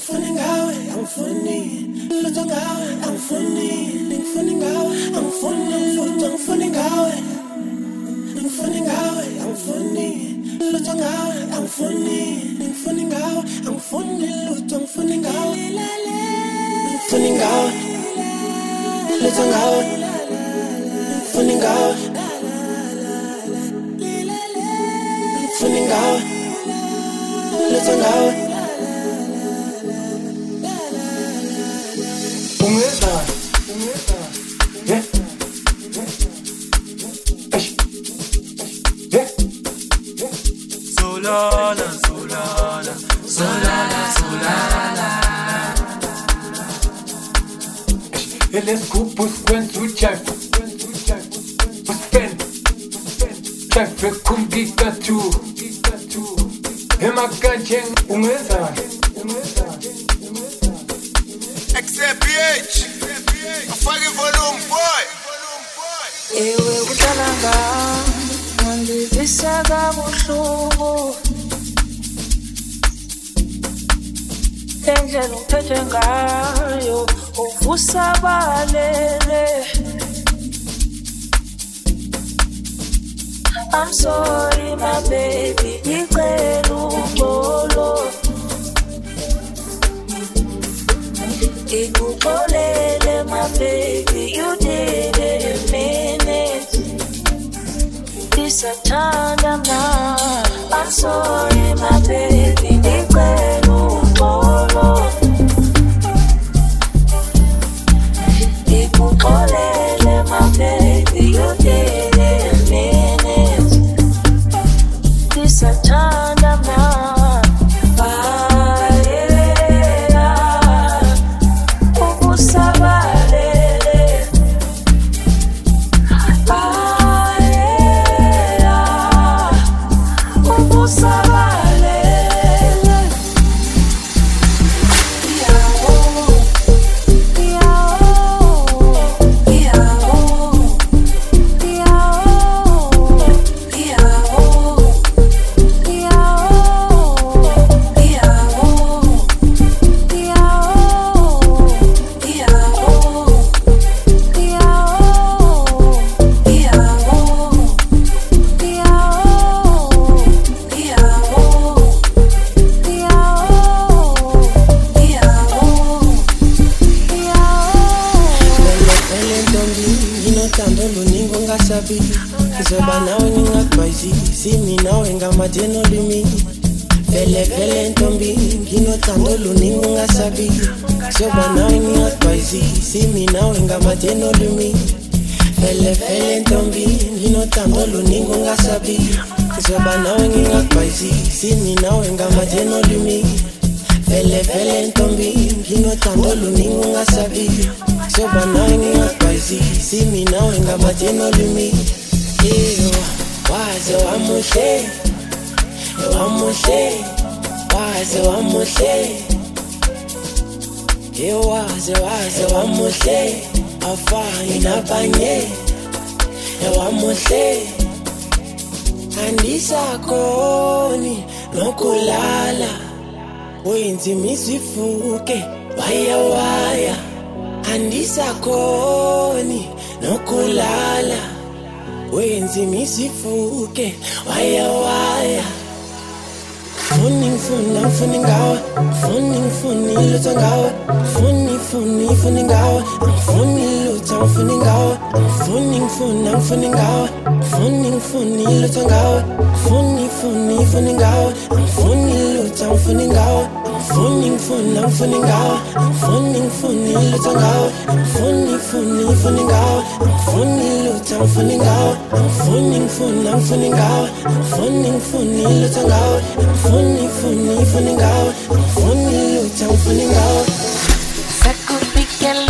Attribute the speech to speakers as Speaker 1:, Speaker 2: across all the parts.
Speaker 1: ngifuni ngawe
Speaker 2: Solana, solana, solana, solana.
Speaker 3: el escupo es su chef. Uspen Chef kumbika tu Emakanchen ungeza
Speaker 4: XAPH afake volume boy.
Speaker 5: Eh, Ewe kuhlala ngami ngandivisa kabuhlungu. Indlela uphethe ngayo uvusa I'm sorry my baby ngicela uxolo Ikuxolele my baby you did Mna I'm sorry my baby ngicela
Speaker 1: ngizoba nawe ngingadwayizisi mina wengamadeno limi vele vele ntombi nginothando luningi ungasabi. Soba nawe ngingadwayizisi mina wengamadeno limi iyo waze wamuhle. Wamuhle waze wamuhle. Iyo waze waze wamuhle. Afani nabanye. Wamuhle andisakhoni nokulala. Wenza imizivuke wayawaya andisakhoni nokulala. Wenza imizivuke wayawaya waya. Waya Funi ngifuna ngifuni ngawe Funi ngifuni lutho ngawe Funi funi funi ngawe Ngifuni lutho ngifuni ngawe Ngifuni ngifuna ngifuni ngawe Funi ngifuni lutho ngawe Funi funi funi ngawe Ngifuni lutho ngifuni ngawe Ngifuni ngifuna ngifuni ngawe Ngifuni ngifuni lutho ngawe Ngifuni funi funi ngawe Ngifuni lutho ngifuni ngawe Ngifuni ngifuna ngifuni ngawe Ngifuni ngifuni lutho ngawe Ngifuni ngawe Ngifuni lutho ngifuni ngawe
Speaker 5: Sekufikela ngenyanya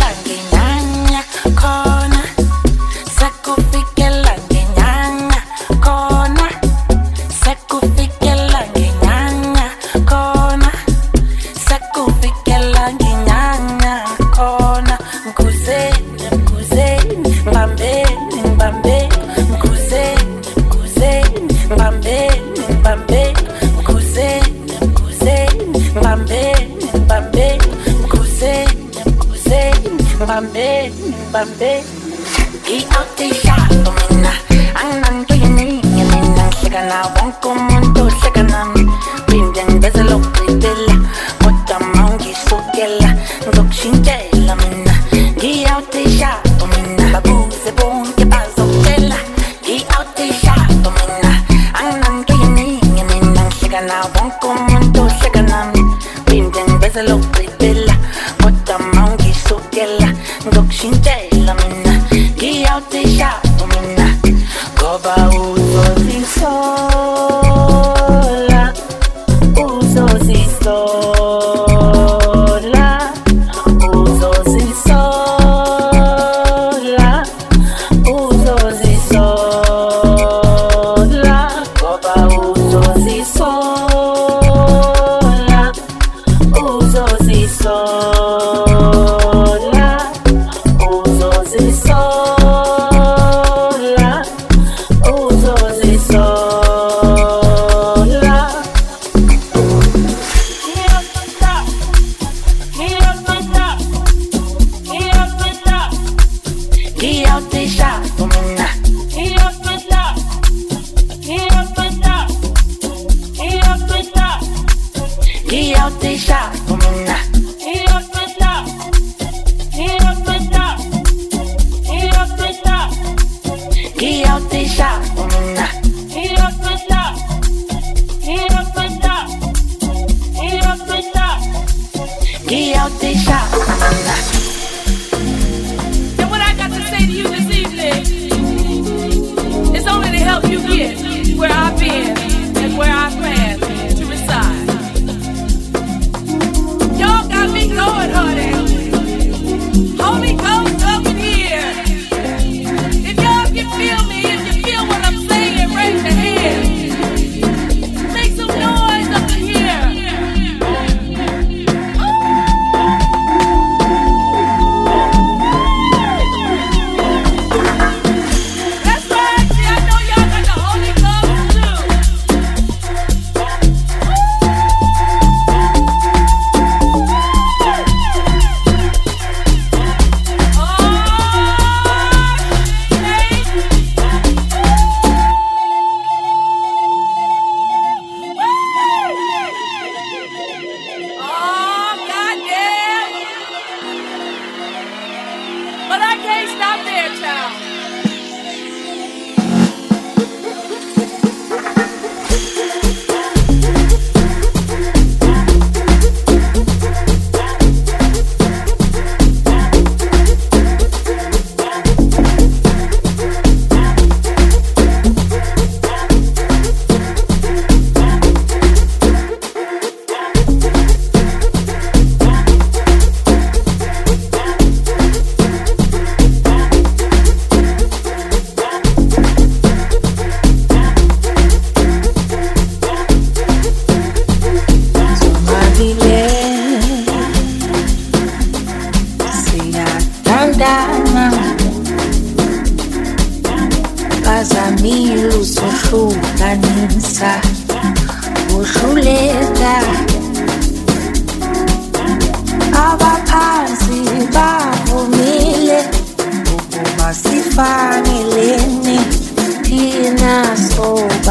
Speaker 6: Oh, Ang nandoyan niya ng siga
Speaker 7: na Huwag kumunto siga na. Binding desalo hemos.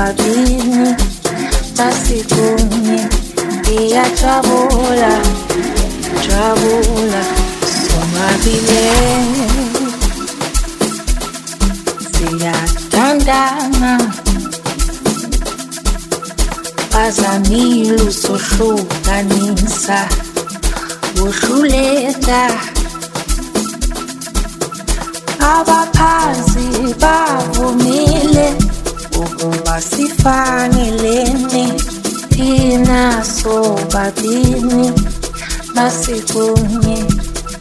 Speaker 7: kwa bini masikuni pia travula travula soma vile siyatandana wazamilusohlukanisa wohluleka. Abaphansi bavumile basifaneleni leni sobabini basikunye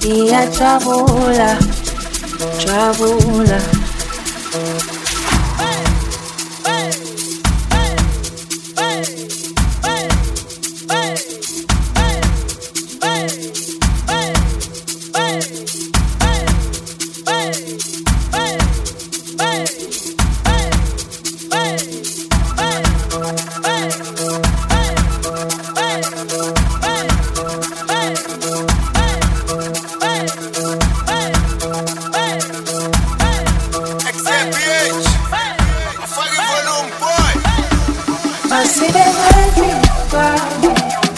Speaker 7: iyajabula jabula,
Speaker 5: jabula. I see the way you are.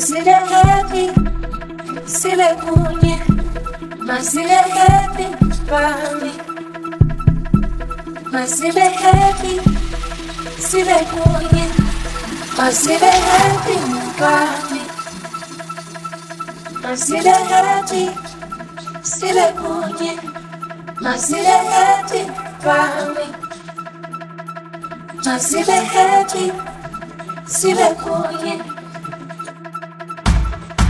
Speaker 5: Masile happy, masile kunye, masile happy bami. Masile happy, masile kunye, masile happy bami. Masile happy, masile kunye, masile happy bami. Masile happy, masile kunye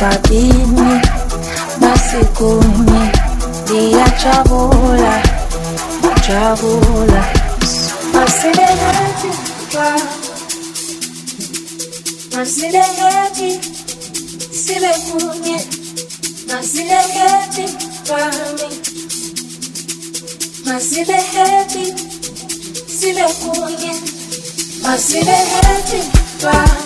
Speaker 8: Babini, Masikumi, Dia Chavula, Chavula. Masidegati, Masidegati, Silekumi, Masidegati, Bami, Masidegati, Silekumi, Masidegati, Bami.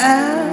Speaker 8: And